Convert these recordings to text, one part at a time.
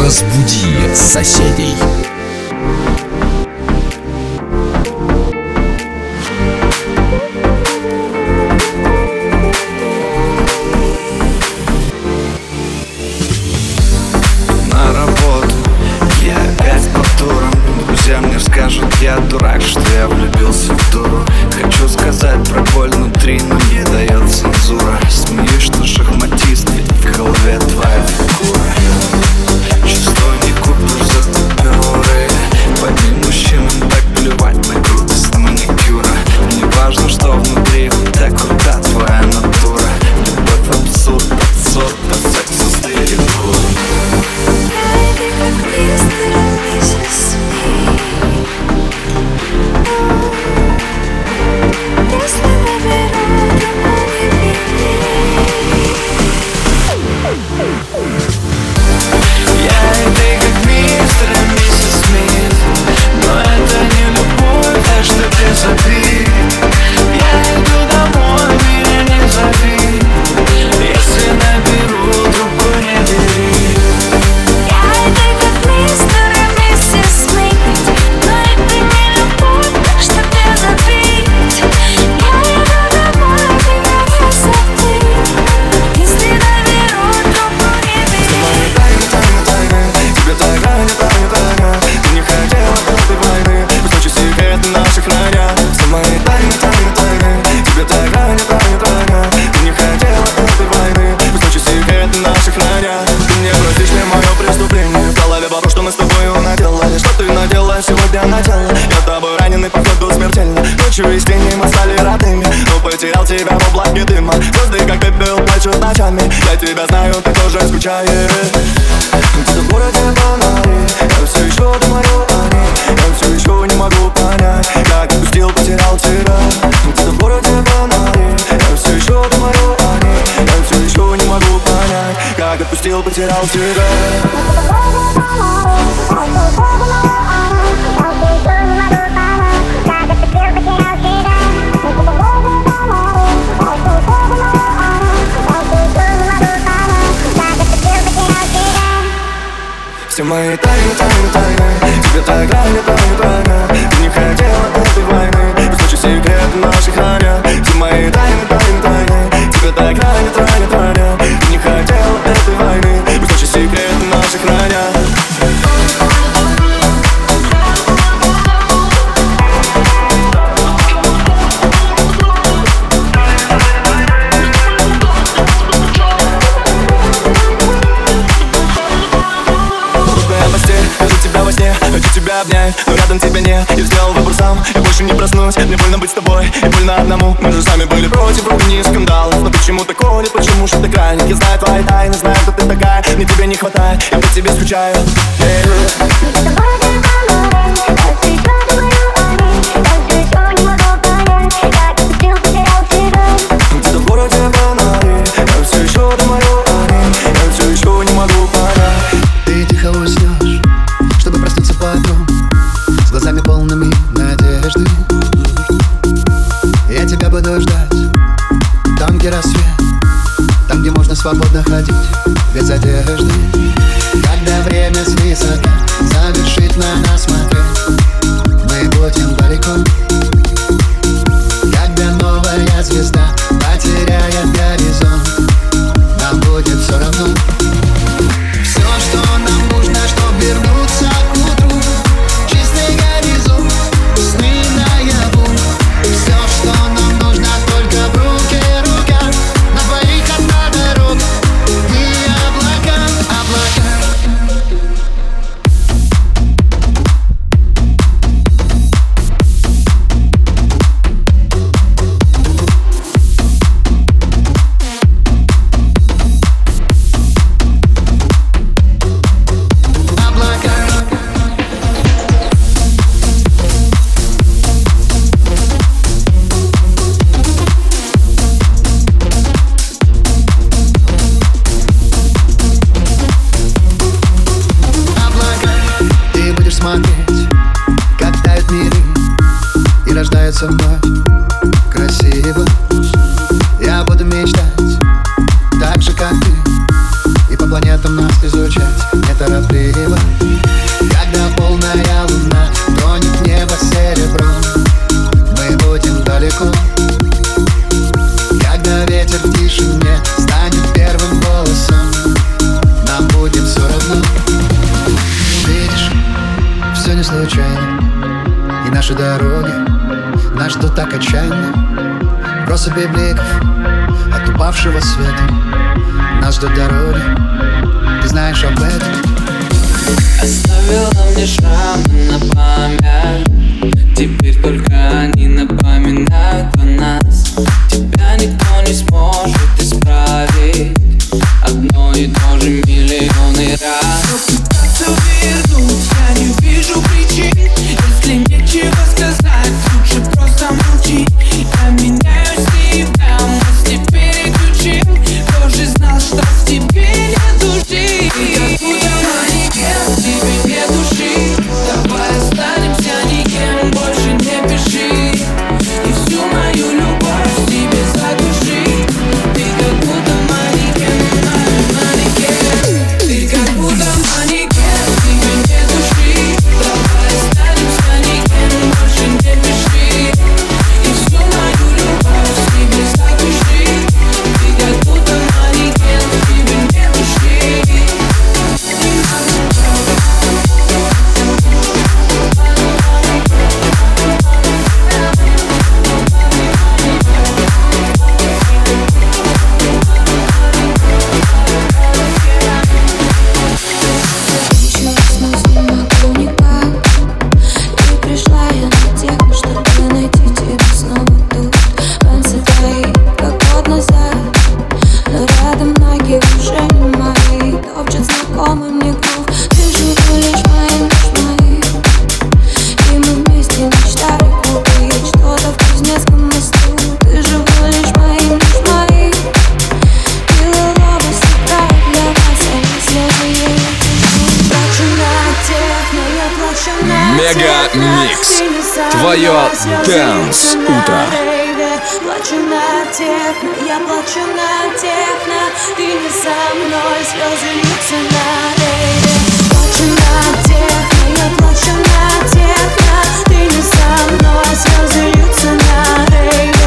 Разбуди соседей. Из тени мы стали родными Но потерял тебя в облаке дыма. Звезды как пепел плачут ночами. Я тебя знаю, ты тоже скучаешь. В городе фонари Я все еще думаю о ней. Я все еще не могу понять Как отпустил, потерял тебя. В городе фонари Я все еще думаю о ней. Я все еще не могу понять Как отпустил, потерял тебя. Все мои тайны, тайны, тайны Тебе так рано, тайны, тайны Ты не хотела этой войны. Пусть ночи секреты наши хранят Все мои тайны, тайны, тайны Тебе так рано, тайны, тайны Ты не хотела этой войны. Пусть ночи секреты наши тебя обнять, но рядом тебя нет. Я сделал выбор сам, я больше не проснусь. Мне больно быть с тобой, и больно одному. Мы же сами были против, вроде не скандалов. Но почему так колет, почему что так ранит? Я знаю твои тайны, знаю, кто ты такая. Мне тебя не хватает, я по тебе скучаю. Yeah. Ждать Там, где рассвет Там, где можно свободно ходить Без одежды Когда время свысока Завершит на нас смотреть wasted. рождается вновь красиво. так отчаянно. Просто библиков от упавшего света Нас до дороги, ты знаешь об этом. Оставила мне шрамы на память. Теперь только они напоминают о нас. Тебя никто не сможет исправить. Одно и то же миллионы раз. MegaMix. Твое Dance Утро. Плачу на техно, я плачу на техно Ты не со мной, слезы льются на рейве Плачу на техно, я плачу на техно Ты не со мной, слезы льются на рейве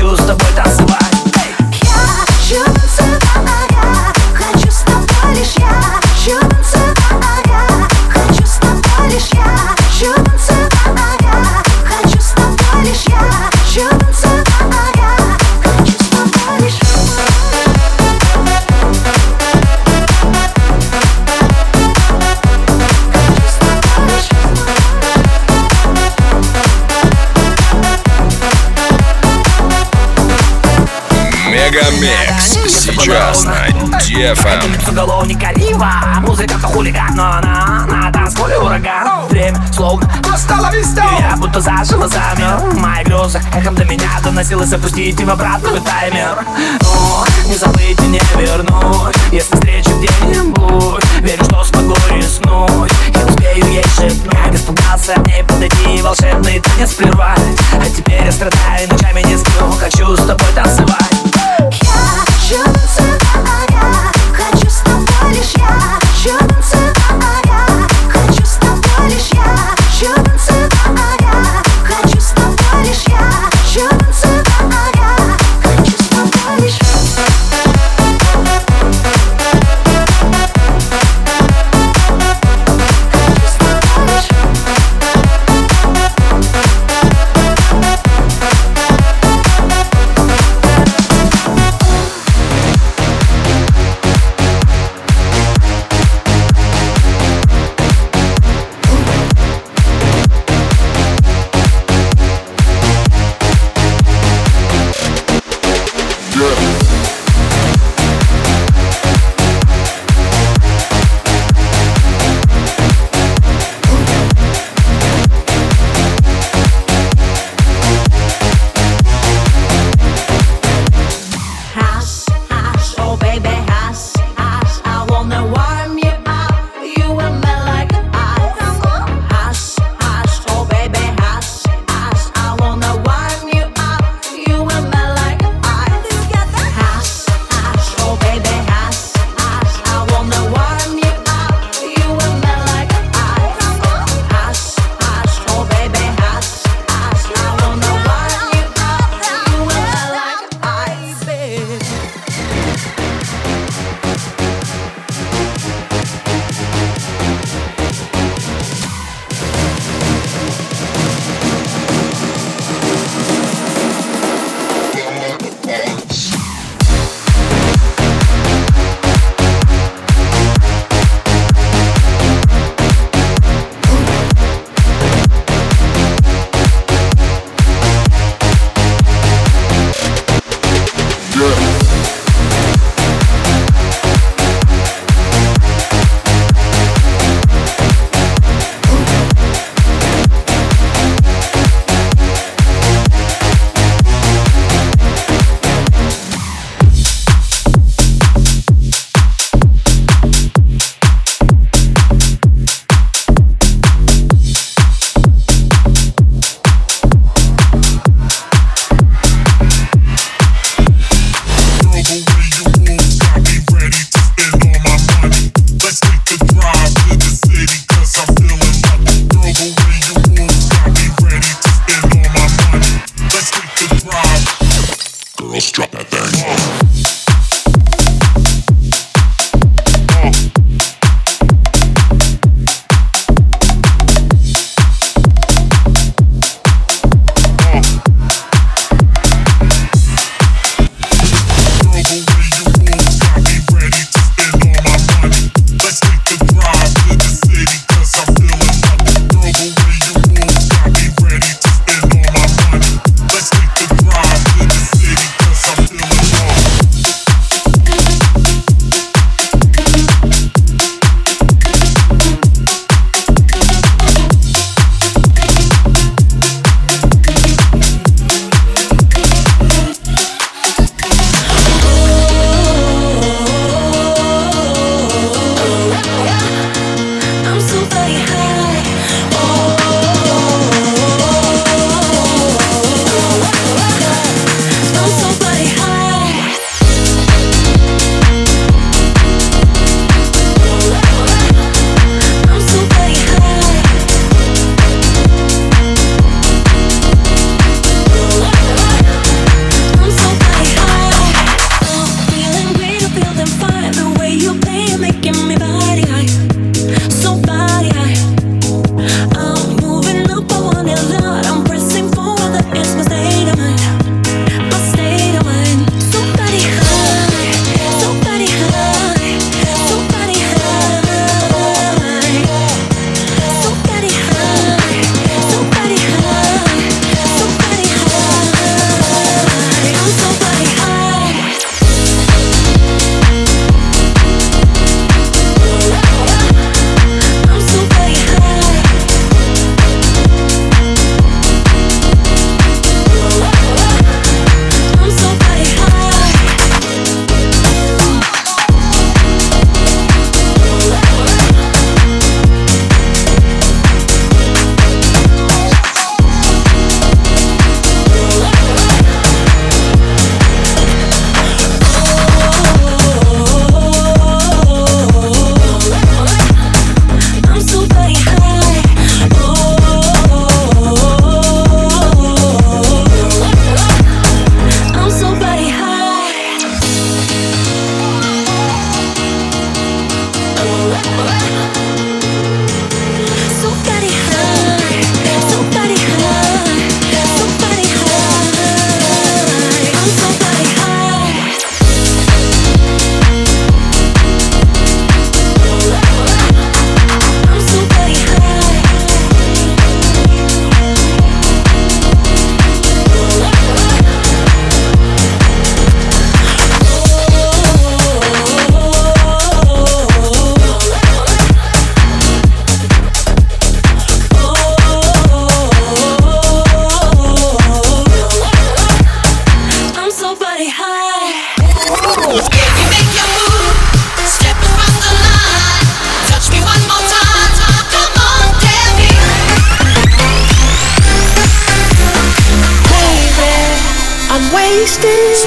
хочу с тобой DFM. Один уголовника Рива, музыка-то хулиган, но она на танцполе ураган. Время словно остановись Я будто заживо замер, мои грезы эхом до меня доносилось запустить в обратную таймер. Но не забыть и не вернуть, если встречу где-нибудь. Верю, что смогу рискнуть, я успею ей шепнуть. Испугался мне подойти волшебный танец прервать. А теперь я страдаю, ночами не сплю, хочу с тобой танцевать. I